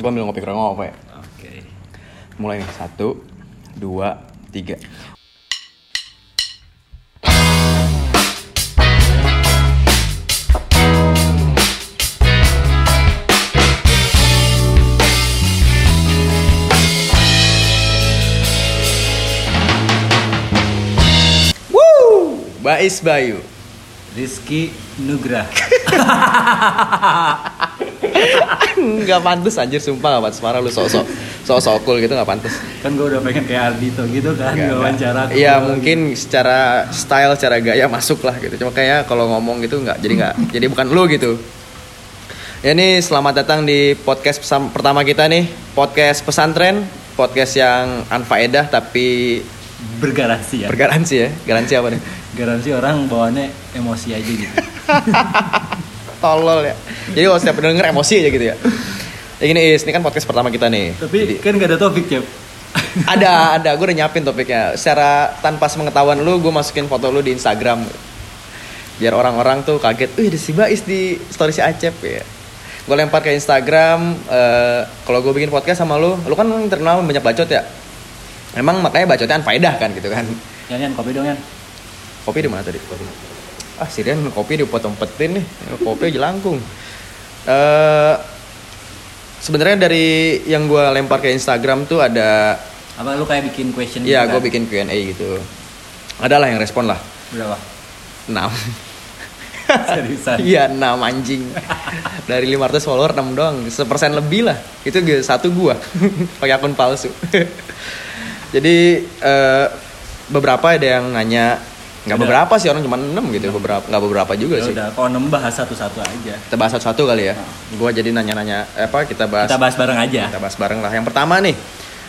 Coba ambil ngopi apa ya? Oke. Mulai nih, satu, dua, tiga. Woo! Bais Bayu. Rizky Nugrah. Nggak pantas anjir, sumpah nggak pantas. Parah lu sok-sok. Sok-sok cool gitu nggak pantas. kan gue udah pengen kayak Ardito gitu kan Nggak, wawancara. Iya mungkin secara style, secara gaya masuk lah gitu. Cuma kayak kalau ngomong gitu nggak, jadi nggak, jadi bukan lu gitu. Ya ini selamat datang di podcast pertama kita nih, podcast pesantren, podcast yang anfaedah tapi bergaransi ya. bergaransi ya. Garansi apa nih? Garansi orang bawaannya emosi aja gitu. Tolol ya. Jadi kalau setiap denger emosi aja gitu ya. Ya gini Is, ini kan podcast pertama kita nih. Tapi Jadi- kan gak ada topik ya. ada ada gue udah nyiapin topiknya secara tanpa sepengetahuan lu gue masukin foto lu di Instagram biar orang-orang tuh kaget wih ada si Bais di story si Acep ya gue lempar ke Instagram eh, kalau gue bikin podcast sama lu lu kan terkenal banyak bacot ya emang makanya bacotnya faedah kan gitu kan Yan, Yan, kopi dong Yan. kopi di mana tadi ah Sirian kopi dipotong-petin nih kopi aja langkung eh sebenarnya dari yang gue lempar ke Instagram tuh ada Apa lu kayak bikin question Iya, gitu gue kan? bikin Q&A gitu. Adalah yang respon lah. Berapa? 6. Seriusan. Iya, 6 anjing. Dari 500 follower 6 doang. Sepersen lebih lah. Itu gue- satu gua. Pakai akun palsu. Jadi eh, beberapa ada yang nanya nggak Udah. beberapa sih orang cuma 6 gitu beberapa nggak beberapa juga Ya sih udah, kalau nem bahas satu-satu aja. kita bahas satu-satu kali ya gua jadi nanya-nanya eh, apa kita bahas Kita bahas bareng aja. kita bahas bareng lah yang pertama nih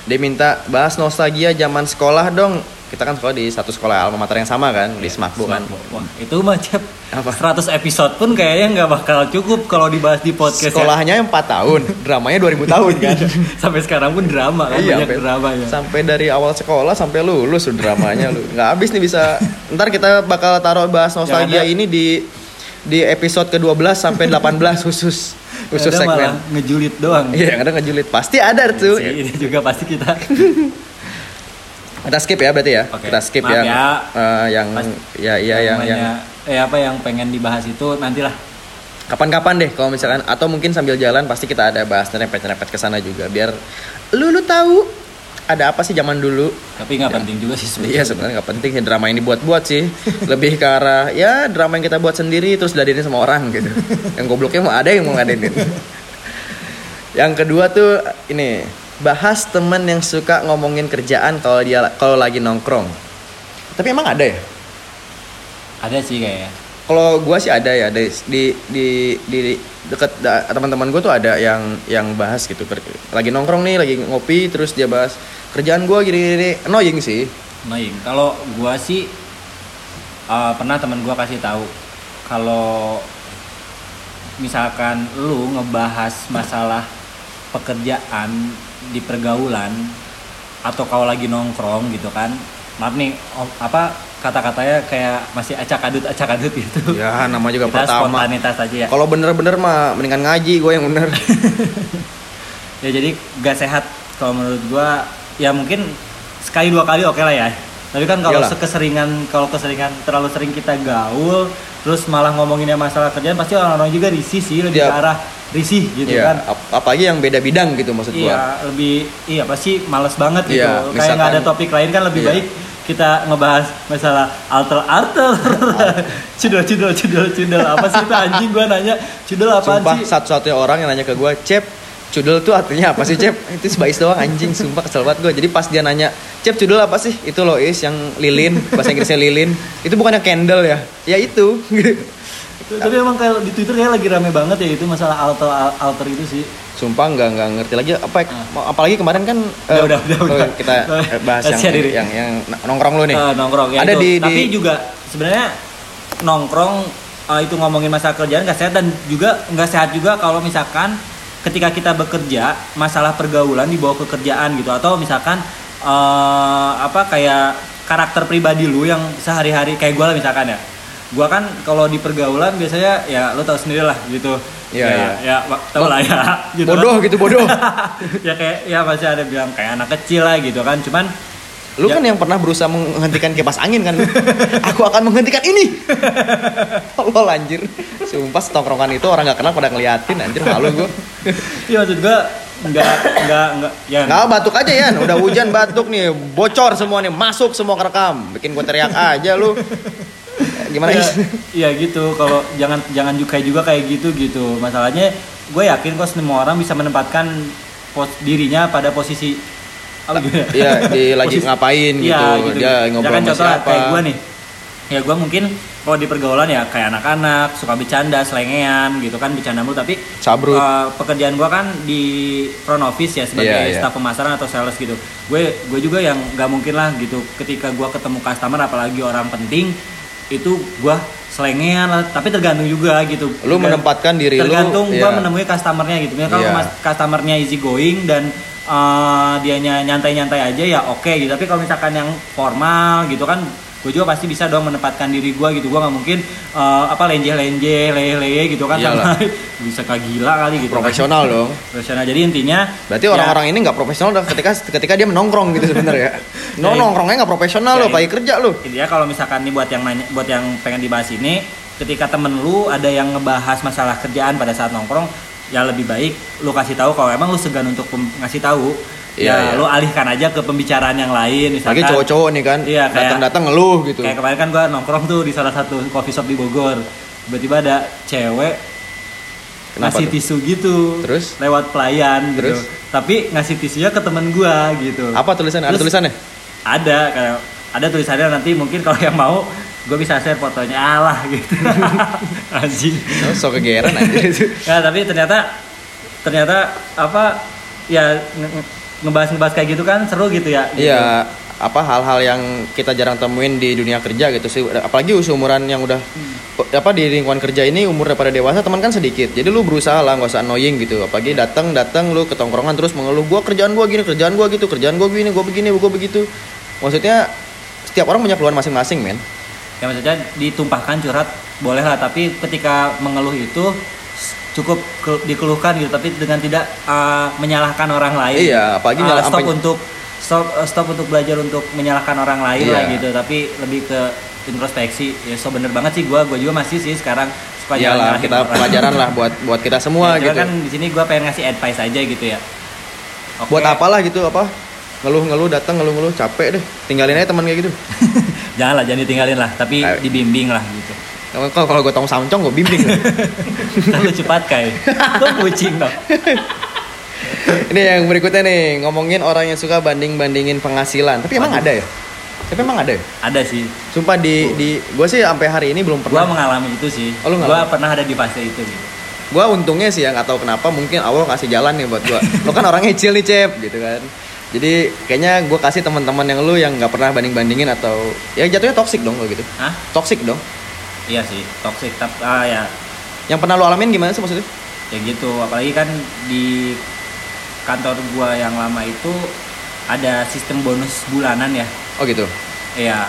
dia minta bahas nostalgia zaman sekolah dong kita kan sekolah di satu sekolah alma mater yang sama kan di Smakbo kan Wah, itu mah Cep. Apa? 100 episode pun kayaknya nggak bakal cukup kalau dibahas di podcast ya. sekolahnya yang 4 tahun dramanya 2000 tahun kan Sampai sekarang pun drama kan, banyak sampai, drama ya. sampai dari awal sekolah sampai lulus dramanya lu nggak habis nih bisa ntar kita bakal taruh bahas nostalgia ini di di episode ke-12 sampai 18 khusus khusus malah segmen ngejulit doang. iya ada ngejulit pasti ada tuh ini juga pasti kita kita skip ya berarti ya Oke. kita skip Maaf yang ya. eh, yang ya iya yang yang eh apa yang pengen dibahas itu nantilah. kapan-kapan deh kalau misalkan atau mungkin sambil jalan pasti kita ada bahas nyerempet-nyerempet ke sana juga biar lu lu tahu ada apa sih zaman dulu Tapi nggak penting juga sih sebenarnya. iya sebenarnya nggak penting ya drama ini buat-buat sih lebih ke arah ya drama yang kita buat sendiri terus diladenin sama orang gitu yang gobloknya mau ada yang mau ngadenin yang kedua tuh ini bahas temen yang suka ngomongin kerjaan kalau dia kalau lagi nongkrong. Tapi emang ada ya? Ada sih kayaknya. kalau gua sih ada ya di di di, di deket teman-teman gue tuh ada yang yang bahas gitu. Lagi nongkrong nih lagi ngopi terus dia bahas kerjaan gua gini gini annoying sih. Annoying. Kalau gua sih uh, pernah teman gua kasih tahu kalau misalkan lu ngebahas masalah pekerjaan di pergaulan atau kalau lagi nongkrong gitu kan maaf nih om- apa kata-katanya kayak masih acak adut acak adut gitu. Ya nama juga kita pertama. spontanitas aja ya. Kalau bener-bener mah mendingan ngaji gue yang bener. Ya jadi gak sehat kalau menurut gua. Ya mungkin sekali dua kali oke lah ya. Tapi kan kalau keseringan kalau keseringan terlalu sering kita gaul terus malah ngomonginnya masalah kerjaan pasti orang-orang juga risih sih lebih Iya. ke arah risih gitu Iya, kan. ap- apalagi yang beda bidang gitu maksud gua. Iya lebih iya pasti males banget gitu. Iya, kayak nggak ada misalkan- topik lain kan lebih Iya. baik kita ngebahas masalah alter alter. Cudel cudel cudel cudel apa sih itu anjing gua nanya. Cudel apa sih? satu-satunya orang yang nanya ke gue cep cudel tuh artinya apa sih cep itu sebais doang anjing sumpah kesel banget gue jadi pas dia nanya cep cudel apa sih itu loh is yang lilin bahasa Inggrisnya lilin itu bukannya candle ya ya itu tapi emang kayak di Twitter kayak lagi rame banget ya itu masalah alter alter itu sih. sumpah nggak nggak ngerti lagi apa apalagi kemarin kan Ah. Udah, eh, udah, udah, oh, udah. kita bahas yang, diri. yang yang nongkrong lu nih Eh, nongkrong ya ada itu. di, Tapi di juga sebenarnya nongkrong eh, itu ngomongin masalah kerjaan gak sehat dan juga nggak sehat juga kalau misalkan ketika kita bekerja masalah pergaulan dibawa ke kerjaan gitu. Atau misalkan eh, apa kayak karakter pribadi lu yang sehari-hari kayak gue lah misalkan ya. Gue kan kalau di pergaulan biasanya ya lo tau sendiri lah gitu. Iya, ya, iya. ya wa- tau lah ya gitu bodoh kan. gitu bodoh. Ya kayak ya masih ada bilang kayak anak kecil lah gitu kan. Cuman lu Ya. kan yang pernah berusaha menghentikan kipas angin kan aku akan menghentikan ini. Allah anjir. Sumpah setongkrongan itu orang nggak kenal pada ngeliatin anjir. Malu gue iya maksud gua nggak nggak nggak ya. Nggak batuk aja ya udah hujan batuk nih. Bocor semua nih. Masuk semua kerekam bikin gue teriak aja lu. Gimana Is? iya gitu. Kalau jangan jangan juga juga kayak gitu gitu. Masalahnya gue yakin kok semua orang bisa menempatkan pos dirinya pada posisi apa gitu ya? Iya, dia lagi Posisi- ngapain gitu. Iya, Dia ngobrol ya kan sama contoh siapa. kayak gue nih ya gue mungkin kalau di pergaulan ya kayak anak-anak suka bercanda selengean gitu kan bercanda mulu tapi Sabrut. eh, pekerjaan gue kan di front office ya sebagai Iya, iya. staf pemasaran atau sales gitu gue gue juga yang nggak mungkin lah gitu ketika gue ketemu customer apalagi orang penting itu gue selengean lah tapi tergantung juga gitu Lu menempatkan diri lu, tergantung gue iya. menemui customernya gitu Misalnya kalau Iya. mas- customernya easy going dan eh, dianya nyantai-nyantai aja ya oke gitu. Tapi kalau misalkan yang formal gitu kan gue juga pasti bisa dong menempatkan diri gue gitu. Gue nggak mungkin eh, apa lenje-lenje leye-leye gitu kan. Iyalah. sama bisa kayak gila kali gitu kan. profesional dong. Profesional. Jadi intinya berarti ya, orang-orang ini nggak profesional dah ketika ketika dia menongkrong gitu sebenarnya. No Ya, nongkrongnya nggak profesional ya, lo pagi kerja lu intinya kalau misalkan nih buat yang nanya, buat yang pengen dibahas ini ketika temen lu ada yang ngebahas masalah kerjaan pada saat nongkrong ya lebih baik lu kasih tahu kalau emang lu segan untuk ngasih tahu Iya, ya iya. lu alihkan aja ke pembicaraan yang lain misalkan lagi cowok-cowok nih kan Iya, datang-datang ngeluh gitu kayak kemarin kan gua nongkrong tuh di salah satu coffee shop di Bogor tiba-tiba ada cewek Kenapa ngasih tuh? tisu gitu Terus? lewat pelayan gitu Terus? tapi ngasih tisunya ke temen gua gitu apa tulisannya ada tulisannya ada kayak ada tulisannya nanti mungkin kalau yang mau gue bisa share fotonya alah gitu anjing oh, so kegeran aja ya tapi ternyata ternyata apa ya nge- nge- ngebahas-ngebahas kayak gitu kan seru gitu ya gitu. Iya, apa hal-hal yang kita jarang temuin di dunia kerja gitu sih. Apalagi seumuran yang udah apa di lingkungan kerja ini umur daripada dewasa teman kan sedikit. Jadi lu berusaha lah nggak usah annoying gitu. Apalagi datang datang lu ke tongkrongan terus mengeluh gua kerjaan gua gini, kerjaan gua gitu, kerjaan gua gini, gua begini, gua begitu. Maksudnya setiap orang punya keluhan masing-masing, men. Ya maksudnya ditumpahkan curhat boleh lah tapi ketika mengeluh itu cukup ke- dikeluhkan gitu tapi dengan tidak uh, menyalahkan orang lain Iya, apalagi Uh, stop untuk stop stop untuk belajar untuk menyalahkan orang lain Iya. lah gitu tapi lebih ke introspeksi ya so bener banget sih gua gua juga masih sih sekarang suka Iyalah, nyalahin kita orang. pelajaran lah buat buat kita semua Ya, gitu. kan di sini gua pengen ngasih advice aja gitu ya Oke. Buat apalah gitu apa? Ngeluh-ngeluh datang ngeluh-ngeluh capek deh. Tinggalin aja teman kayak gitu. jangan lah jangan ditinggalin lah tapi Ayo. dibimbing lah gitu Kalau kalau gue tong samcong gue bimbing. Lalu cepat kayak tuh kucing dong Ini yang berikutnya nih ngomongin orang yang suka banding-bandingin penghasilan. Tapi emang Waduh. ada ya? Tapi emang ada ya? ada sih Sumpah di di gue sih sampai hari ini belum pernah. mengalami itu sih Oh, lu ngalamin? pernah ada di fase itu gitu Gue untungnya sih ya nggak tahu kenapa mungkin Allah kasih jalan nih buat gue. Lo kan orangnya chill nih cep gitu kan. Jadi kayaknya gue kasih teman-teman yang lu yang nggak pernah banding-bandingin atau ya jatuhnya toxic dong lo gitu. Hah? Toxic dong. iya sih toxic tapi ah ya Yang pernah lo alamin gimana sih maksudnya? ya gitu apalagi kan di kantor gua yang lama itu ada sistem bonus bulanan ya Oh gitu. Iya,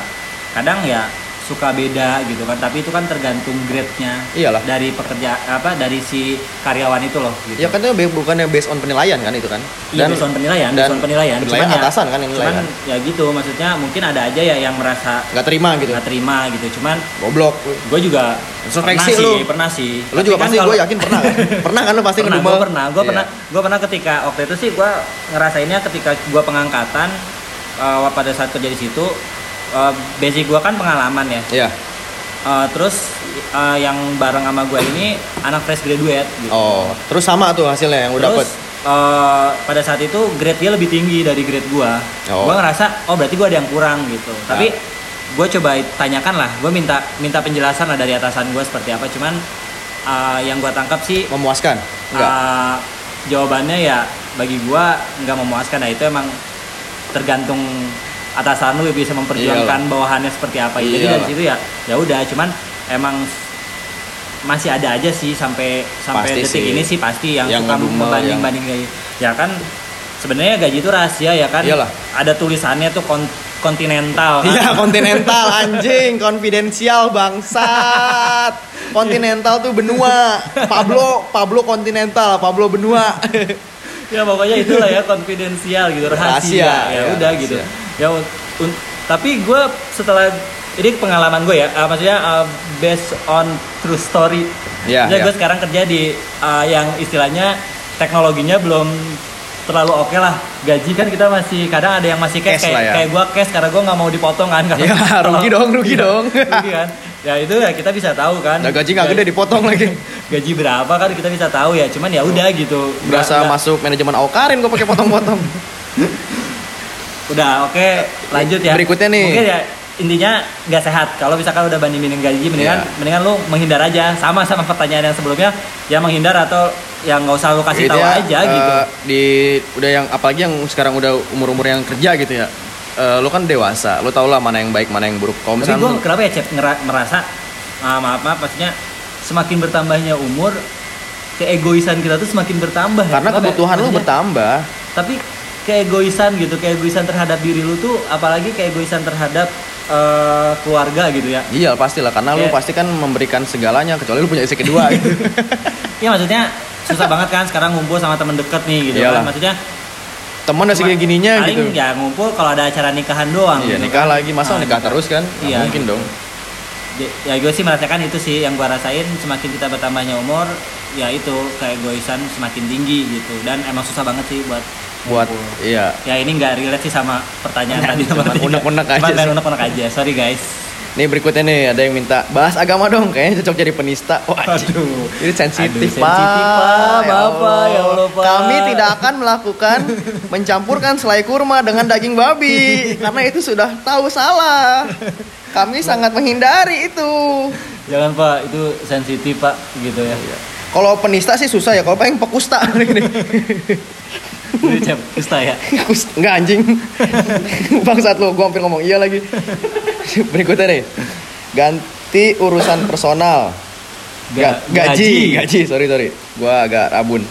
kadang ya suka beda gitu kan, tapi itu kan tergantung grade-nya Iyalah. dari pekerja apa dari si karyawan itu loh gitu. Ya kan itu be- bukannya based on penilaian kan itu kan? Iya, based on penilaian, dan based on penilaian. penilaian Cuman ya- atasan kan yang Cuman kan? ya gitu, maksudnya mungkin ada aja ya yang merasa Nggak terima gitu. nggak terima gitu. Cuman Goblok. gue juga Introspeksi pernah lu. sih, pernah sih. Lu Tapi juga kan pasti gue yakin pernah kan? pernah kan lu pasti pernah, gue pernah, gue Iya. pernah, gue pernah ketika waktu itu sih gue ngerasainnya ketika gue pengangkatan uh, pada saat kerja di situ, uh, basic gue kan pengalaman ya. Iya. Uh, terus uh, yang bareng sama gue ini anak fresh graduate gitu. Oh, terus sama tuh hasilnya yang udah dapet. uh, pada saat itu grade dia lebih tinggi dari grade gue. Oh. Gue ngerasa oh berarti gue ada yang kurang gitu. Tapi gue coba tanyakan lah, gue minta minta penjelasan lah dari atasan gue seperti apa. Cuman uh, yang gue tangkap sih Memuaskan? Enggak. uh, jawabannya ya bagi gue nggak memuaskan. Nah itu emang tergantung atasan lu bisa memperjuangkan bawahannya seperti apa. Jadi Iyalah. dari situ ya ya udah. Cuman emang masih ada aja sih sampai sampai Pasti detik sih. ini sih pasti yang, Yang suka ngedumel, membanding yang- banding kayak ya kan sebenarnya gaji itu rahasia ya kan Iyalah. ada tulisannya tuh kon- kontinental. kan? Iya, kontinental anjing, konfidensial bangsat. Kontinental tuh benua. Pablo, Pablo kontinental, Pablo benua. ya pokoknya itulah ya konfidensial gitu rahasia, Rahasia, ya, ya, udah rahasia. gitu ya un- tapi gue setelah ini pengalaman gue ya uh, maksudnya uh, based on true story Maksudnya iya. gue sekarang kerja di uh, yang istilahnya teknologinya belum terlalu oke lah gaji kan kita masih kadang ada yang masih cash, Cash kayak ya. kayak gue cash karena gue nggak mau dipotong kan kalau- Ya, kalau- rugi dong, rugi Iya, dong. rugi kan ya itu ya kita bisa tahu kan Nah, gaji nggak gede dipotong lagi. gaji berapa kan kita bisa tahu ya cuman ya udah gitu Berasa masuk manajemen Aukarin gue pakai potong-potong. Udah, oke, lanjut ya. Berikutnya nih. Mungkin ya intinya nggak sehat. Kalau misalkan udah bandingin gaji, mendingan Iya. mendingan lu menghindar aja. Sama sama pertanyaan yang sebelumnya, ya menghindar atau yang nggak usah lu kasih tahu aja eh, gitu. Di udah yang apalagi yang sekarang udah umur-umur yang kerja gitu ya. Eh, lu kan dewasa, lu tau lah mana yang baik, mana yang buruk. Kalau misalnya gue kenapa ya Cep merasa ah, maaf maaf maksudnya semakin bertambahnya umur keegoisan kita tuh semakin bertambah. ya. karena ya? kebutuhan lu bertambah. Tapi keegoisan gitu, keegoisan terhadap diri lu tuh apalagi keegoisan terhadap eh, keluarga gitu ya. Iya pastilah karena lu Kayak- pasti kan memberikan segalanya kecuali lu punya istri kedua gitu. Iya maksudnya susah banget kan sekarang ngumpul sama temen deket nih gitu Iyalah. kan. Maksudnya Temen udah segini gininya gitu. ya ngumpul kalau ada acara nikahan doang. Iya gitu nikah kan. lagi masa Ah, nikah terus kan? Iya, mungkin gitu. dong. Ya- Ya gue sih merasakan itu sih yang gue rasain semakin kita bertambahnya umur ya itu keegoisan semakin tinggi gitu dan emang susah banget sih buat Buat ngumpul. iya. ya ini nggak relate sih sama pertanyaan tadi tiga. unek-unek aja Cuman unek-unek aja sorry guys Nih berikutnya nih ada yang minta bahas agama dong kayaknya cocok jadi penista. Wah, anjing. Aduh. Ini sensitif, Aduh, Pak. sensitif, Pak. Bapak, ya Allah, Pak. Kami tidak akan melakukan mencampurkan selai kurma dengan daging babi karena itu sudah tahu salah. Kami sangat menghindari itu. jangan pak itu sensitif pak gitu ya Kalau penista sih susah ya, kalau pengen pekusta ini. Cep kusta ya Kus- Enggak anjing. Bangsat lo, gua hampir ngomong iya lagi. Berikutnya nih. Ganti urusan personal. Ga- Ga- gaji, gaji, sorry sorry. Gua agak rabun.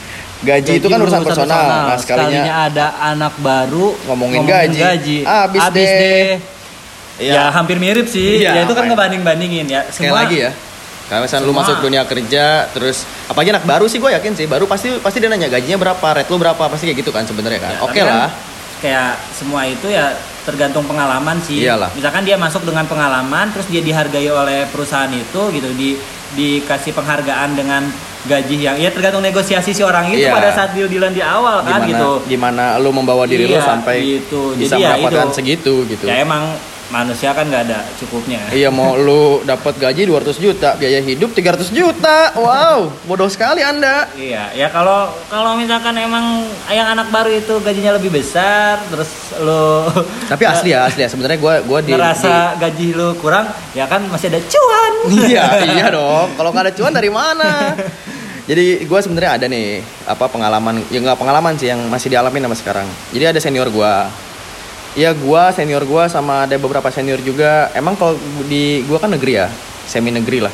Gaji, itu kan urusan, personal. Nah, sekalinya, ada anak baru Ngomongin gaji. Abis Abis deh. deh. Iya. Ya hampir mirip sih. Iya, ya itu kan ngebanding-bandingin ya. sekali Semua lagi ya. Kalau misalnya lu masuk dunia kerja, terus apalagi anak baru sih gue yakin sih, baru pasti pasti dia nanya gajinya berapa, rate lu berapa, pasti kayak gitu kan sebenarnya kan. Ya, Oke kan lah. Kayak semua itu ya tergantung pengalaman sih. Iyalah. Misalkan dia masuk dengan pengalaman, terus dia dihargai oleh perusahaan itu gitu, di dikasih penghargaan dengan gaji yang ya tergantung negosiasi si orang itu Iya. pada saat deal-dealan di awal kan Gimana, gitu. gimana lu membawa diri lu Iya, sampai gitu. bisa Jadi ya mendapatkan itu. segitu gitu. Ya emang manusia kan nggak ada cukupnya. Iya mau lu dapat gaji 200 juta, biaya hidup 300 juta. Wow, bodoh sekali Anda. Iya, ya kalau kalau misalkan emang yang anak baru itu gajinya lebih besar, terus lo Tapi asli ya, asli ya. Sebenarnya gua gua di, ngerasa gaji lo kurang, ya kan masih ada cuan. di- Iya, iya dong. Kalau nggak ada cuan dari mana? Jadi gua sebenarnya ada nih apa pengalaman, ya nggak pengalaman sih yang masih dialamin sama sekarang. Jadi ada senior gua. Iya gua senior gua sama ada beberapa senior juga. Emang kalau di gua kan negeri ya, semi negeri lah.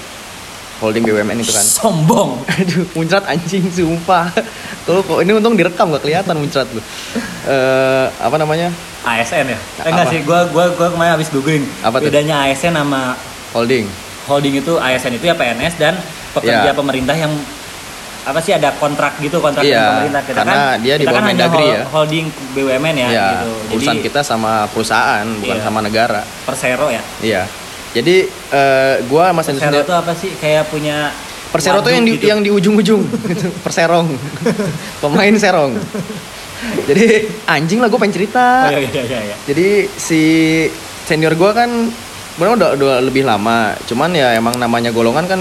Holding BUMN itu kan. Sombong. Aduh, muncrat anjing sumpah. Tuh kok ini untung direkam gak kelihatan muncrat lu. Eh apa namanya? ASN ya? Eh, enggak sih, gua gua gua kemarin habis googling. Apa tuh? Bedanya ASN sama Holding. holding itu ASN itu ya PNS dan pekerja Iya. pemerintah yang apa sih ada kontrak gitu kontrak Iya, pemerintah kita karena kan dia di kita bawah kan Mendagri ya. holding BUMN ya, Iya, gitu urusan jadi kita sama perusahaan, bukan Iya. sama negara. persero ya Iya. Jadi eh gua sama senior persero itu apa sih kayak punya Persero tuh yang di gitu. yang di ujung-ujung. Perserong. Pemain serong. Jadi anjing lah gue pengen cerita. oh, iya, iya, iya, iya. Jadi si senior gue kan benar udah, udah lebih lama. Cuman ya emang namanya golongan kan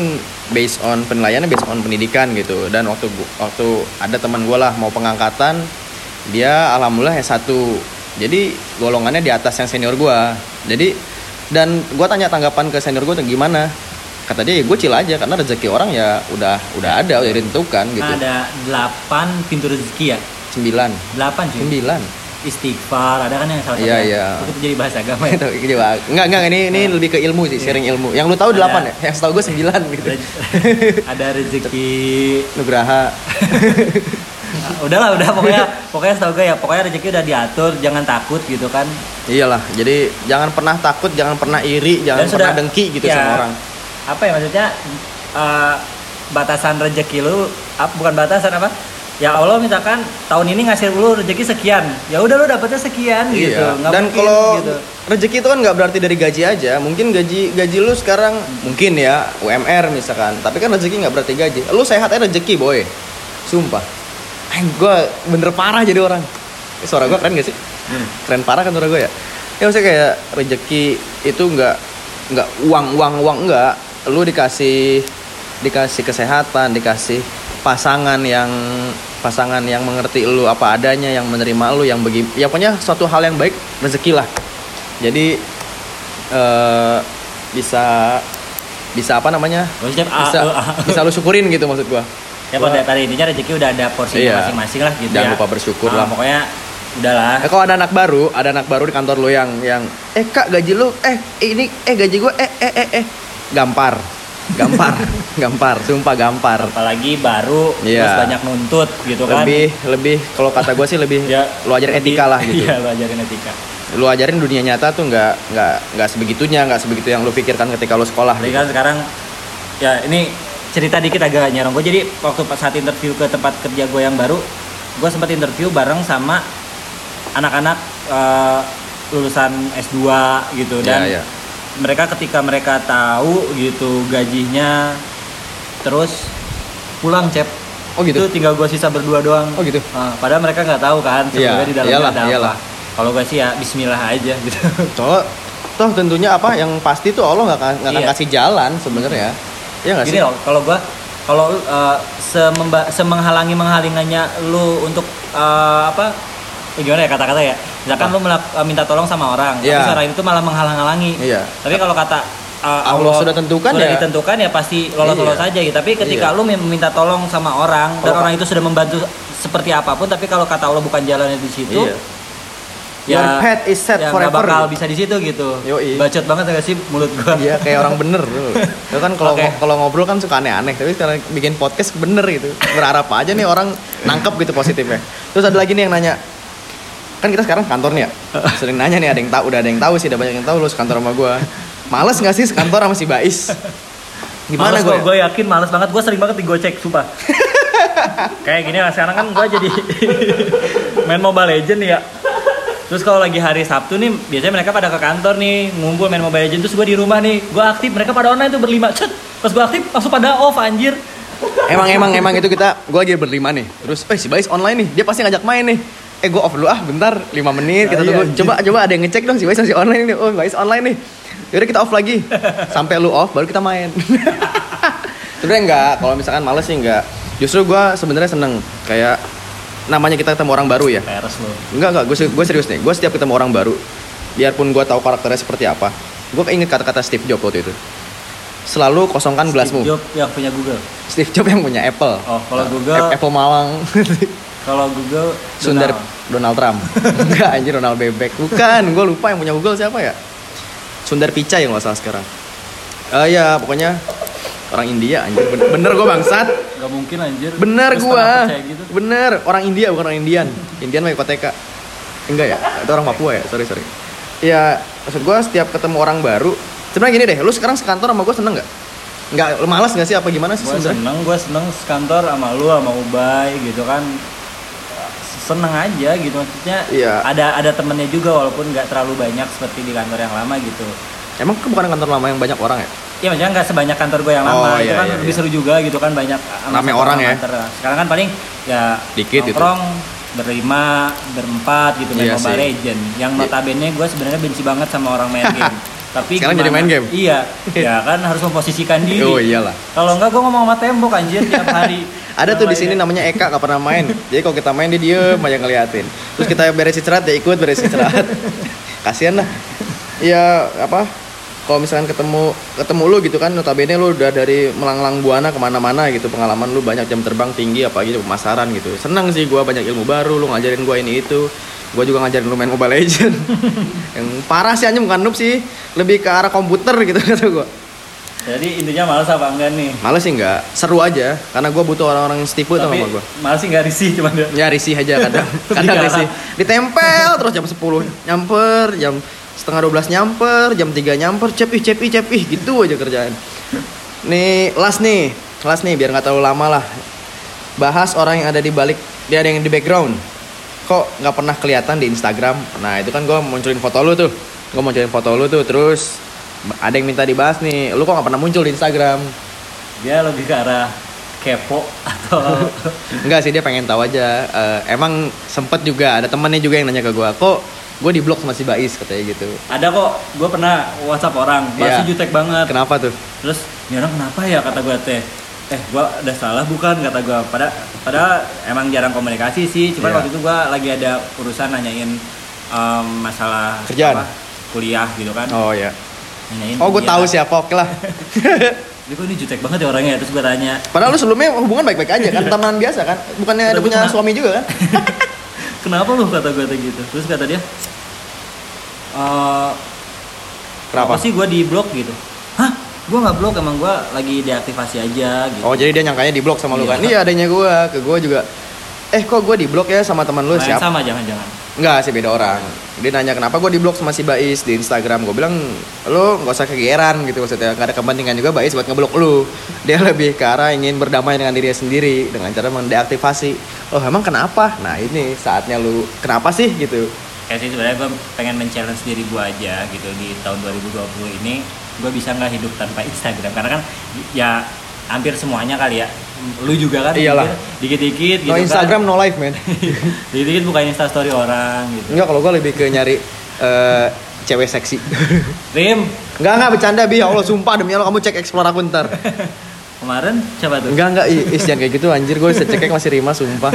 based on penilaiannya based on pendidikan gitu. Dan waktu waktu ada teman gue lah mau pengangkatan, dia alhamdulillah S1. Jadi golongannya di atas yang senior gue. Jadi dan gue tanya tanggapan ke senior gue gimana? Kata dia gue chill aja karena rezeki orang ya udah udah ada udah ditentukan gitu. ada 8 pintu rezeki ya Sembilan. 8 cuy Sembilan. Istighfar ada kan yang salah satu Iya, yang- iya. itu jadi bahasa agama ya Itu coba. Enggak, enggak ini ini lebih ke ilmu sih, sharing ilmu. Yang lu tahu Ada- delapan ya? Yang setahu gue sembilan gitu. Ada rezeki Nugraha. udahlah udah pokoknya pokoknya setahu gue ya pokoknya rezeki udah diatur jangan takut gitu kan Iyalah, jadi jangan pernah takut, jangan pernah iri, jangan Dan pernah sudah- dengki gitu ya, sama orang. apa ya maksudnya eh, batasan rezeki lu ap- bukan batasan apa ya Allah misalkan tahun ini ngasih lu rezeki sekian ya udah lu dapetnya sekian gitu Iya. nggak Dan mungkin kalau gitu. rezeki itu kan nggak berarti dari gaji aja. Mungkin gaji gaji lu sekarang mungkin ya UMR misalkan. Tapi kan rezeki nggak berarti gaji. Lu sehat aja rezeki boy. Sumpah. gue bener parah jadi orang. Eh, Suara gue keren gak sih? Hmm. Keren parah kan suara gue ya. Ya maksudnya kayak rezeki itu nggak nggak uang uang uang nggak. Lu dikasih dikasih kesehatan, dikasih pasangan yang pasangan yang mengerti lu apa adanya, yang menerima lu, yang bagi ya pokoknya suatu hal yang baik rezeki lah. Jadi eh bisa bisa apa namanya? Maksudnya, ah, Bisa ah, ah. bisa lu syukurin gitu maksud gua. ya pada pada intinya rezeki udah ada porsinya Iya. masing-masing lah gitu Jangan ya lupa bersyukur Ah, lah. pokoknya udahlah Eh, kalau ada anak baru, ada anak baru di kantor lu yang yang eh kak gaji lu eh ini eh gaji gua eh eh eh eh gampar. Gampar, gampar, sumpah gampar. apalagi baru Iya. terus banyak nuntut gitu kan Lebih lebih kalau kata gua sih lebih ya lu ajarin lebih- etika lah gitu. iya lu ajarin etika Lu ajarin dunia nyata tuh nggak nggak nggak sebegitunya, nggak sebegitu yang lu pikirkan ketika lu sekolah. Jadi gitu. kan sekarang ya ini cerita dikit agak nyerong gue jadi waktu pas saat interview ke tempat kerja gue yang baru gue sempat interview bareng sama anak-anak eh, lulusan S2 gitu dan Iya, iya. Mereka ketika mereka tahu gitu gajinya terus pulang cep Oh gitu. itu tinggal gue sisa berdua doang Oh gitu. Ah, padahal mereka nggak tahu kan Iya, sebenarnya di dalamnya iyalah, ada apa iyalah. kalau gue sih ya Bismillah aja gitu Soalnya toh tentunya apa yang pasti tuh Allah nggak akan Iya. kasih jalan sebenarnya. Iya nggak sih? Kalau gua kalau uh, sememba- semenghalangi menghalangannya lu untuk uh, apa eh, gimana ya kata-kata ya misalkan lu uh, minta tolong sama orang Iya. tapi orang itu malah menghalang-halangi Iya. tapi kalau kata uh, Allah sudah tentukan sudah ya. ditentukan ya pasti lolos-lolos Iya. aja gitu tapi ketika Iya. lu meminta tolong sama orang dan orang itu sudah membantu seperti apa pun tapi kalau kata Allah bukan jalannya di situ Iya. Your path is set ya forever. bakal bisa di situ gitu Yoi. bacot banget gak sih mulut gua Iya kayak orang bener. Itu kan kalau Oke. kalau ngobrol kan suka aneh-aneh, tapi sekarang bikin podcast bener gitu. Berharap aja nih orang nangkep gitu positifnya. Terus ada lagi nih yang nanya, kan kita sekarang kantor nih ya. Sering nanya nih ada yang tahu, udah ada yang tahu sih, udah banyak yang tahu lu sekantor sama gua. Males gak sih sekantor sama si Bais? Gimana gue? gua, gua yakin males banget. Gue sering banget digocek, sumpah. Kayak gini lah, sekarang kan gue jadi main Mobile Legend ya. Terus kalau lagi hari Sabtu nih, biasanya mereka pada ke kantor nih, ngumpul main Mobile Legend. Terus gue di rumah nih, gue aktif, mereka pada online tuh berlima. Cet, pas gue aktif, langsung pada off anjir. Emang emang emang itu kita gue lagi berlima nih. Terus eh si Bais online nih, dia pasti ngajak main nih. Eh gue off dulu ah bentar 5 menit kita iya, tunggu. anjir. Coba coba ada yang ngecek dong si Bais masih online nih. Oh Bais online nih. Yaudah kita off lagi. Sampai lu off baru kita main. Sebenarnya enggak, kalau misalkan males sih enggak. Justru gue sebenarnya seneng kayak namanya kita ketemu orang baru ya. Peres. Enggak enggak, gue gue serius nih. Gue setiap ketemu orang baru, biarpun gue tahu karakternya seperti apa, gue keinget kata-kata Steve Jobs waktu itu. Selalu kosongkan gelasmu. Steve Jobs yang punya Google. Steve Jobs yang punya Apple. Oh, kalau Nah, Google- Ap- Apple Malang. Kalau Google, Sundar Donald. Donald Trump. Enggak anjir Donald Bebek. Bukan, gue lupa yang punya Google siapa ya? Sundar Pichai yang nggak salah sekarang. Eh ya, pokoknya orang India anjir. Bener, bener gue bangsat. Gak mungkin anjir. Bener gue. gitu? Bener, orang India bukan orang Indian. Indian mah IPTK. Enggak ya? Itu orang Papua ya? Sorry, sorry. Ya, maksud gue setiap ketemu orang baru, sebenarnya gini deh, lu sekarang sekantor sama gue seneng nggak? Nggak, lu malas nggak sih apa gimana sih gue sebenarnya? seneng gue seneng sekantor sama lu sama Ubay gitu kan seneng aja gitu maksudnya Iya. ada ada temennya juga walaupun nggak terlalu banyak seperti di kantor yang lama gitu Emang kan bukan kantor lama yang banyak orang ya? ya maksudnya nggak sebanyak kantor gue yang Oh, lama itu iya, kan iya, lebih iya. seru juga gitu kan banyak Rame satu orang ya? kantor. sekarang kan paling ya Dikit gitu. nongkrong berlima berempat gitu main Iya Mobile. Legend yang notabene gue sebenarnya benci banget sama orang main game tapi Sekarang jadi gimana? main game? iya ya kan harus memposisikan diri Oh iyalah. kalau enggak gue ngomong sama tembok anjir tiap hari Ada tuh di sini namanya Eka gak pernah main. Jadi kalau kita main dia diem aja ngeliatin. Terus kita beres istirahat dia ikut beres istirahat. Kasihan lah. Iya apa? Kalau misalkan ketemu ketemu lu gitu kan, notabene lu udah dari melanglang buana ke mana-mana gitu, pengalaman lu banyak jam terbang tinggi, apalagi di pemasaran gitu. Senang sih gua banyak ilmu baru, lu ngajarin gua ini itu. Gua juga ngajarin lu main Mobile Legend. Yang parah sih anjing bukan noob sih, lebih ke arah komputer gitu kata gua. Jadi intinya males apa enggak nih? Males sih enggak, seru aja karena gue butuh orang-orang yang setipu Tapi sama gue. males sih nggak risih cuman dia. Ya risih aja kadang, kadang risih. Ditempel terus jam 10 nyamper, jam setengah 12 nyamper, jam 3 nyamper, cep ih cep ih cep ih gitu aja kerjaan. Nih, last nih, last nih biar nggak terlalu lama lah. Bahas orang yang ada di balik, dia ada yang di background. Kok nggak pernah kelihatan di Instagram? Nah itu kan gue munculin foto lu tuh, gue munculin foto lu tuh, terus ada yang minta dibahas nih. Lu kok nggak pernah muncul di Instagram? Dia lebih ke arah kepo atau Enggak sih dia pengen tahu aja. Eh, emang sempet juga ada temennya juga yang nanya ke gue, kok gue di blok sama si Bais katanya gitu. ada kok gue pernah WhatsApp orang Iya. masih jutek banget Kenapa tuh? terus ini orang kenapa ya kata gue teh eh gue udah salah bukan kata gue pada padahal emang jarang komunikasi sih cuman Iya. waktu itu gue lagi ada urusan nanyain em, masalah Kerjaan? apa, kuliah gitu kan Oh ya. Nanyain Oh gue dia. tahu siapa oke lah. Dia kok ini jutek banget ya orangnya terus gue tanya Padahal lu sebelumnya hubungan baik-baik aja kan, temenan biasa kan? Bukannya ada punya kenapa? suami juga kan? kenapa lu kata gue teh gitu terus kata dia "Eh, Kenapa? apa sih gue di blok gitu hah gue nggak blok emang gue lagi deaktivasi aja gitu Oh jadi dia nyangkanya di blok sama lu Iya. kan? Iya adanya gue, ke gue juga. Eh kok gue di blok ya sama teman lu siapa? sama jangan-jangan Enggak sih beda orang. Dia nanya kenapa gue di blok sama si Bais di Instagram. Gue bilang lu nggak usah kegeeran gitu maksudnya. Gak ada kepentingan juga Bais buat ngeblok lu. Dia lebih ke arah ingin berdamai dengan dirinya sendiri dengan cara mendeaktivasi. Oh emang kenapa? Nah ini saatnya lu kenapa sih gitu? kayak sih sebenarnya gue pengen men-challenge diri gue aja gitu di tahun 2020 ini gue bisa nggak hidup tanpa Instagram karena kan ya hampir semuanya kali ya lu juga kan Iyalah. dikit-dikit gitu No Instagram kan no life man. dikit-dikit bukain instastory orang gitu Enggak kalau gue lebih ke nyari eh, cewek seksi. Rim Enggak enggak bercanda bi, ya Allah sumpah demi Allah kamu cek explore aku ntar. kemarin coba tuh Enggak enggak, is jangan kayak gitu anjir gue cek masih Rima sumpah.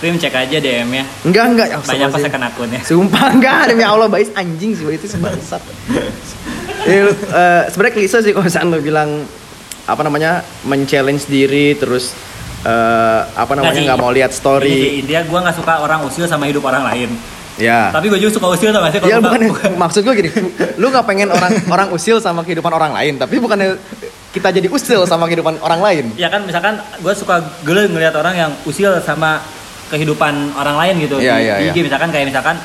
Rim cek aja DM nya Enggak enggak, ya, banyak pas second akunnya Sumpah enggak demi Allah Bais anjing sih itu sebangsat. Ya, lu, eh, sebenarnya klise sih kalau misalnya lu bilang apa namanya men-challenge diri terus eh, apa namanya sih. nggak mau lihat story. intinya gue nggak suka orang usil sama hidup orang lain Ya. tapi gue juga suka usil sama sih Ya bukan buka- maksud gue gini, lu nggak pengen orang orang usil sama kehidupan orang lain, tapi bukannya kita jadi usil sama kehidupan orang lain. ya kan misalkan gue suka gue ngelihat orang yang usil sama kehidupan orang lain gitu Iya, di iya, di IG iya. misalkan kayak misalkan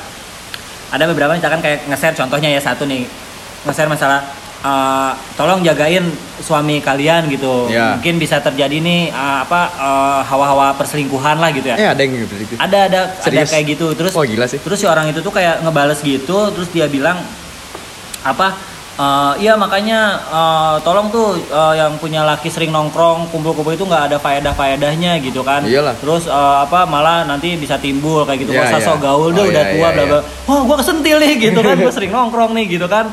ada beberapa misalkan kayak nge-share contohnya ya satu nih nge-share masalah eh, tolong jagain suami kalian gitu Iya. mungkin bisa terjadi nih eh, apa eh, hawa-hawa perselingkuhan lah gitu ya Eh ada yang gitu gitu. ada ada ada kayak gitu terus Oh gila sih. terus si orang itu tuh kayak ngebales gitu terus dia bilang apa eh, iya makanya eh, tolong tuh eh, yang punya laki sering nongkrong kumpul-kumpul itu nggak ada faedah faedahnya gitu kan Iyalah. terus eh, apa malah nanti bisa timbul kayak gitu Iya, masa iya. sok gaul deh Oh, udah iya, tua iya, bla iya. bla wah gua kesentil nih gitu kan gua sering nongkrong nih gitu kan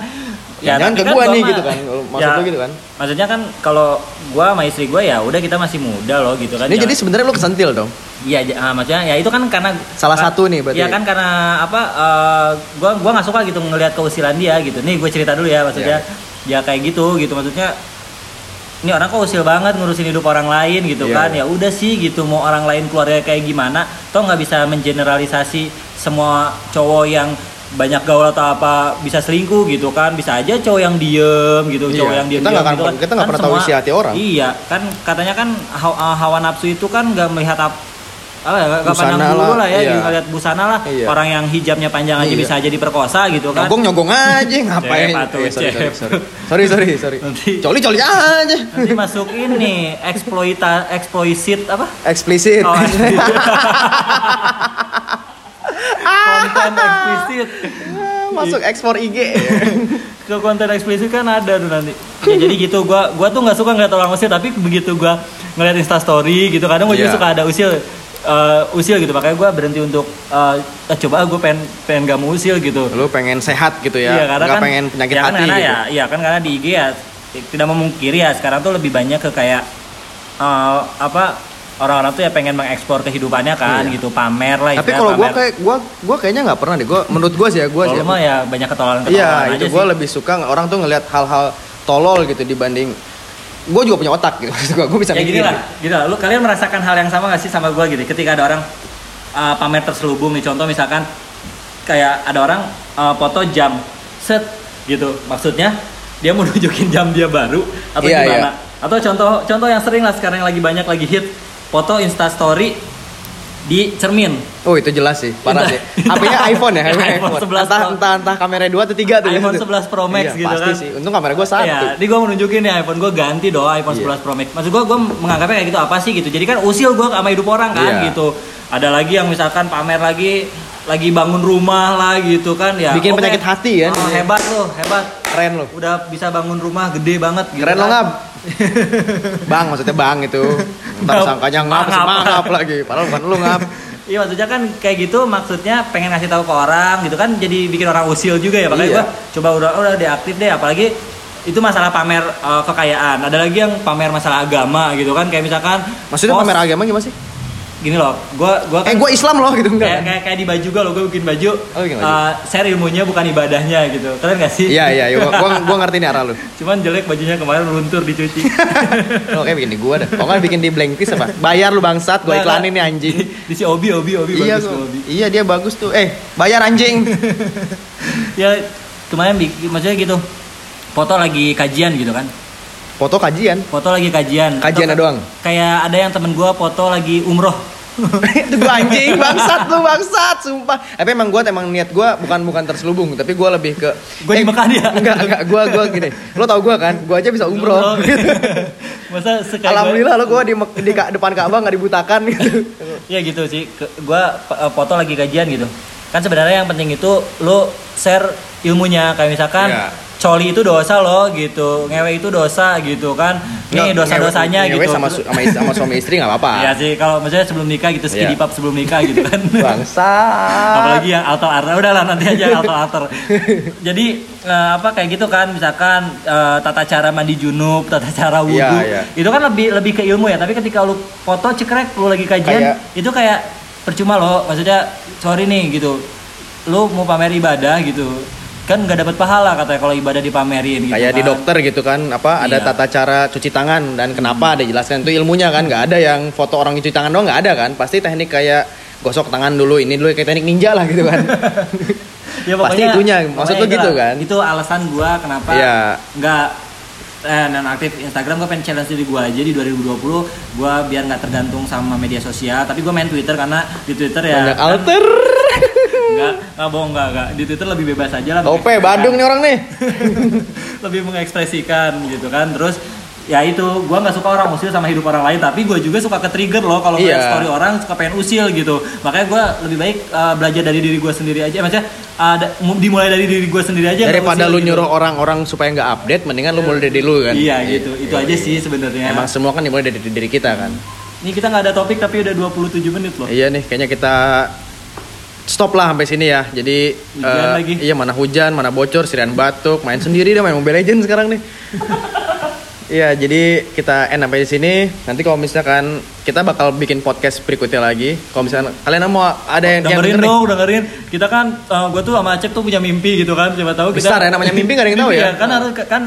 Jangan tapi ke gua nih mah- gitu kan. Maksud lu gitu kan. maksudnya kan kalau gua sama istri gua ya udah kita masih muda loh gitu kan Ini jadi Jangan- sebenarnya lu kesentil dong. Iya, j- ah, maksudnya ya itu kan karena Salah satu nih berarti. Iya kan karena apa? eh, gua gua nggak suka gitu ngelihat keusilan dia gitu. Nih gue cerita dulu ya maksudnya. Iya. Ya kayak gitu gitu maksudnya. Ini orang kok usil banget ngurusin hidup orang lain gitu Iya, kan. Ya udah sih gitu mau orang lain keluarga kayak gimana. Toh nggak bisa mengeneralisasi semua cowok yang banyak gaul atau apa bisa selingkuh gitu kan bisa aja cowok yang diem gitu Iya, cowok yang diem kita nggak akan- kita nggak pernah tahu isi hati orang. iya kan katanya kan hawa, hawa nafsu itu kan nggak melihat apa ya nggak Busana pandang bulu lah, lah ya iya. lihat busana lah Iya. orang yang hijabnya panjang aja Iya. bisa aja diperkosa gitu kan Nyogong nyogong aja ngapain? Cep, atuh, Eh, sorry, sorry, sorry, sorry, sorry. Nanti- Coli coli aja. nanti masuk ini eksploita eksploisit apa Eksplisit. Oh, konten eksplisit Masuk ekspor IG. ke konten eksplisit kan ada tuh nanti ya jadi gitu gua gua tuh nggak suka ngeliat orang usil tapi begitu gua ngeliat insta story gitu kadang gua juga Iya. suka ada usil eh, usil gitu makanya gua berhenti untuk eh, eh, coba gue pengen pengen gak mau usil gitu Lu pengen sehat gitu ya, iya karena nggak kan pengen penyakit ya kan hati karena gitu. ya iya kan karena di IG ya tidak memungkiri ya sekarang tuh lebih banyak ke kayak eh, apa orang-orang tuh ya pengen mengekspor kehidupannya kan Iya. gitu pamer lah Tapi kalau pamer. kayak gua gua kayaknya nggak pernah deh. Gua menurut gua sih ya gua sih. mah ya banyak ketololan Iya, itu sih. lebih suka orang tuh ngelihat hal-hal tolol gitu dibanding gua juga punya otak gitu. Gua bisa ya mikir. gini lah lah lu kalian merasakan hal yang sama gak sih sama gue gitu ketika ada orang uh, pamer terselubung nih contoh misalkan kayak ada orang uh, foto jam set gitu maksudnya dia mau nunjukin jam dia baru atau Iya, gimana iya. atau contoh contoh yang sering lah sekarang yang lagi banyak lagi hit foto Insta Story di cermin Oh itu jelas sih, parah sih. HP-nya iPhone ya, HP-nya iPhone 11 entah, Pro. entah entah kamera 2 atau 3 tuh. iPhone gitu. 11 Pro Max Iya, gitu pasti kan. sih. Untung kamera gua satu. Iya, ini gue mau nunjukin nih iPhone gue ganti dong iPhone Iya. 11 Pro Max. Maksud gue, gue menganggapnya kayak gitu apa sih gitu. Jadi kan usil gue sama hidup orang kan Iya. gitu. Ada lagi yang misalkan pamer lagi lagi bangun rumah lah gitu kan ya. Bikin oke. penyakit hati kan. Oh, hebat lo, hebat. Keren loh. Udah bisa bangun rumah gede banget gitu. Keren lo kan. bang maksudnya bang itu. Ntar Ngap. sangkanya ngap, Ngap. semangap lagi. Padahal bukan lu ngap. Iya maksudnya kan kayak gitu maksudnya pengen ngasih tahu ke orang gitu kan jadi bikin orang usil juga ya makanya Iya. gua coba udah udah deaktif deh apalagi itu masalah pamer eh, kekayaan ada lagi yang pamer masalah agama gitu kan kayak misalkan Maksudnya post- pamer agama gimana sih? Gini loh gua gua Eh kan gua Islam loh gitu enggak. kayak kayak di baju gue lo gue bikin baju Oh, bikin baju. eh, share ilmunya bukan ibadahnya gitu keren gak sih Iya iya, iya. gua gua ngerti nih arah lu. cuman jelek bajunya kemarin luntur dicuci Lo kayak bikin di gua dah. Kok nggak bikin di blank piece apa? Bayar lu bangsat, gua Nggak, iklanin nih anjing. di, di si Obi Obi Obi Iya, bagus gua- tuh Obi iya dia bagus tuh. Eh, bayar anjing. ya kemarin bikin maksudnya gitu foto lagi kajian gitu kan Foto kajian. foto lagi kajian. Atau doang? kayak ada yang temen gua foto lagi umroh. Itu gua anjing bangsat lu bangsat sumpah. Tapi emang gua emang niat gua bukan bukan terselubung tapi gua lebih ke Gua di Mekah dia. enggak enggak gua gua gini. Lo tau gua kan? Gua aja bisa umroh. masa sekali alhamdulillah lo gua di, di depan Ka'bah nggak dibutakan gitu. Ya gitu sih. P- eh, foto lagi kajian gitu. Kan sebenarnya yang penting itu lo share ilmunya. Kayak misalkan Iya. Coli itu dosa loh gitu. Ngewe itu dosa gitu kan. Nih Nggak, dosa-dosanya ngewe- gitu. sama, sama, is- sama suami istri nggak apa-apa. Iya sih kalau maksudnya sebelum nikah gitu skinny Iya. pub sebelum nikah gitu kan. Bangsat apalagi yang alter alter udah lah nanti aja alter alter jadi eh, apa kayak gitu kan. Misalkan eh, tata cara mandi junub tata cara wudhu Iya, iya. itu kan lebih lebih ke ilmu ya. Tapi ketika lu foto cekrek lu lagi kajian Kayak- itu kayak percuma loh. Maksudnya sorry nih gitu. Lu mau pamer ibadah gitu kan nggak dapat pahala katanya kalau ibadah dipamerin gitu kayak di kan. dokter gitu kan apa ada Iya. tata cara cuci tangan dan kenapa ada jelaskan itu ilmunya kan nggak ada yang foto orang cuci tangan doang nggak ada kan pasti teknik kayak gosok tangan dulu ini dulu kayak teknik ninja lah gitu kan ya, Pasti itunya, maksud pokoknya lu gitu kan? itu alasan gua kenapa Iya. nggak eh, non aktif Instagram gue pengen challenge diri gue aja di 2020 gue biar nggak tergantung sama media sosial tapi gue main Twitter karena di Twitter ya banyak alter nggak nggak bohong nggak nggak. Di Twitter lebih bebas aja lah mengekspresikan- Bandung nih orang nih. Lebih mengekspresikan gitu kan. Terus ya itu gue nggak suka orang usil sama hidup orang lain tapi gue juga suka ke trigger loh kalau Iya. ngeliat story orang suka pengen usil gitu. Makanya gue lebih baik uh, belajar dari diri gue sendiri aja. Maksudnya ada dimulai dari diri gue sendiri aja daripada usil lu gitu. nyuruh orang-orang supaya nggak update mendingan lu mulai dari dulu kan? Iya gitu. Itu aja sih sebenarnya. Emang semua kan dimulai dari diri kita kan? Ini kita nggak ada topik tapi udah 27 menit loh. Iya nih kayaknya kita stop lah sampai sini ya jadi Hujan eh, lagi. iya mana hujan mana bocor sirian batuk main sendiri deh main Mobile Legends sekarang nih Iya, jadi kita end sampai di sini. Nanti kalau misalkan kita bakal bikin podcast berikutnya lagi. Kalau misalkan kalian mau ada yang yang dengerin denger nih, dong dengerin kita kan gue tuh sama Acep tuh punya mimpi gitu kan siapa tahu kita Besar ya, namanya mimpi nggak ada yang tahu Mimpi ya? kan harus kan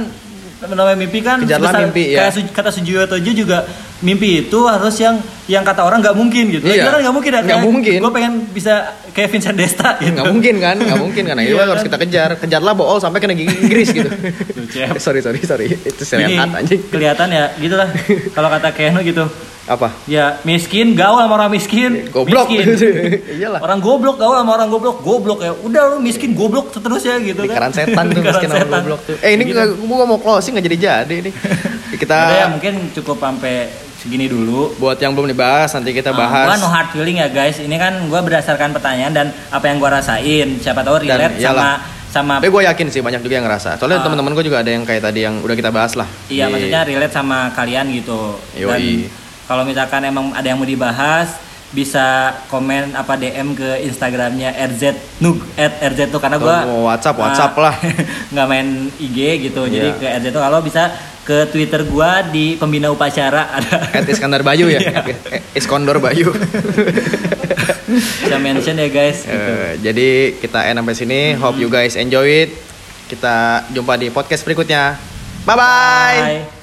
namanya mimpi kan Kejarlah sebesar- mimpi, ya. kayak kata Sujiwo Tojo juga mimpi itu harus yang yang kata orang nggak mungkin gitu Iya. Kan nggak mungkin Nggak mungkin. gue pengen bisa kayak Vincent Desta gitu nggak mungkin kan, nggak mungkin kan. Nah, itu Iya harus kan? kita kejar. Kejarlah bool sampai kena gigi Inggris gitu. Sorry sorry sorry, itu sirian anjing. kelihatan ya gitulah kalau kata Keno gitu Apa? ya miskin gaul sama orang miskin Goblok. miskin Iyalah. orang goblok gaul sama orang goblok goblok ya udah lu miskin goblok seterusnya gitu Lingkaran kan setan tuh miskin sama goblok tuh. Eh ini Gitu. gua mau closing nggak jadi jadi nih. Kita Udah ya mungkin cukup sampai segini dulu. buat yang belum dibahas nanti kita Ah, bahas. gua no hard feeling ya guys. Ini kan gua berdasarkan pertanyaan dan apa yang gua rasain. Siapa tahu Dan relate sama iyalah. sama Tapi gue yakin sih banyak juga yang ngerasa. Soalnya Ah. teman-teman gue juga ada yang kayak tadi yang udah kita bahas lah. iya Di- maksudnya relate sama kalian gitu. Dan Yoi. Kalau misalkan emang ada yang mau dibahas bisa komen apa DM ke Instagramnya RZ Nug at RZ tuh karena mau WhatsApp, ah, WhatsApp lah. nggak main IG gitu jadi Iya. ke RZ tuh kalau bisa ke Twitter gua di pembina upacara ada At Iskandar Bayu ya. Iya. Eh, Iskondor Bayu. bisa mention ya guys gitu. Eh, jadi kita end sampai sini. Hope you guys enjoy it. Kita jumpa di podcast berikutnya. Bye bye. Bye.